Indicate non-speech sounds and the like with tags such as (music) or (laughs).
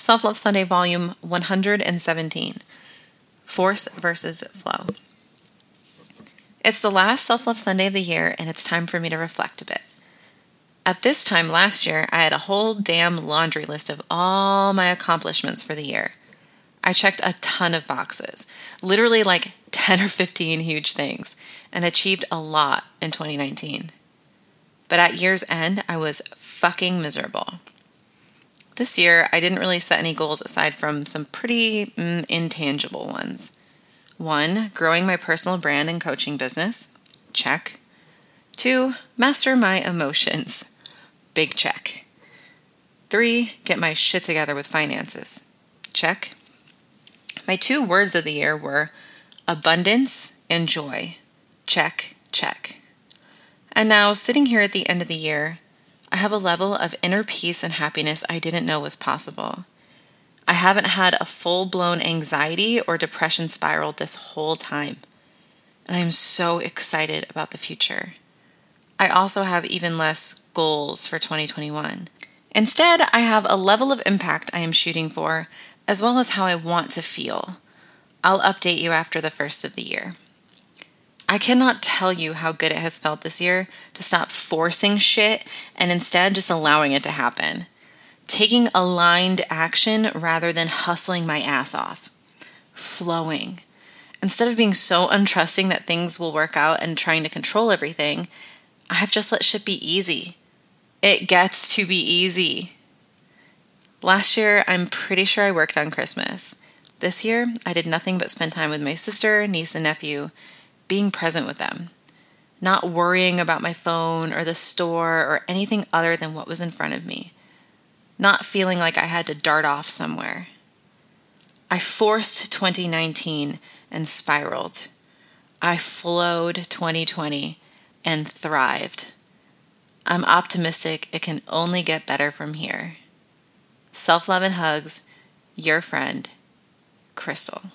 Self Love Sunday, Volume 117 Force versus Flow. It's the last Self Love Sunday of the year, and it's time for me to reflect a bit. At this time last year, I had a whole damn laundry list of all my accomplishments for the year. I checked a ton of boxes, literally like (laughs) 10 or 15 huge things, and achieved a lot in 2019. But at year's end, I was fucking miserable. This year, I didn't really set any goals aside from some pretty mm, intangible ones. One, growing my personal brand and coaching business. Check. Two, master my emotions. Big check. Three, get my shit together with finances. Check. My two words of the year were abundance and joy. Check, check. And now, sitting here at the end of the year, I have a level of inner peace and happiness I didn't know was possible. I haven't had a full blown anxiety or depression spiral this whole time. And I'm so excited about the future. I also have even less goals for 2021. Instead, I have a level of impact I am shooting for, as well as how I want to feel. I'll update you after the first of the year. I cannot tell you how good it has felt this year to stop forcing shit and instead just allowing it to happen. Taking aligned action rather than hustling my ass off. Flowing. Instead of being so untrusting that things will work out and trying to control everything, I have just let shit be easy. It gets to be easy. Last year, I'm pretty sure I worked on Christmas. This year, I did nothing but spend time with my sister, niece, and nephew being present with them, not worrying about my phone or the store or anything other than what was in front of me, not feeling like I had to dart off somewhere. I forced 2019 and spiraled. I flowed 2020 and thrived. I'm optimistic it can only get better from here. Self love and hugs, your friend, Chrystal.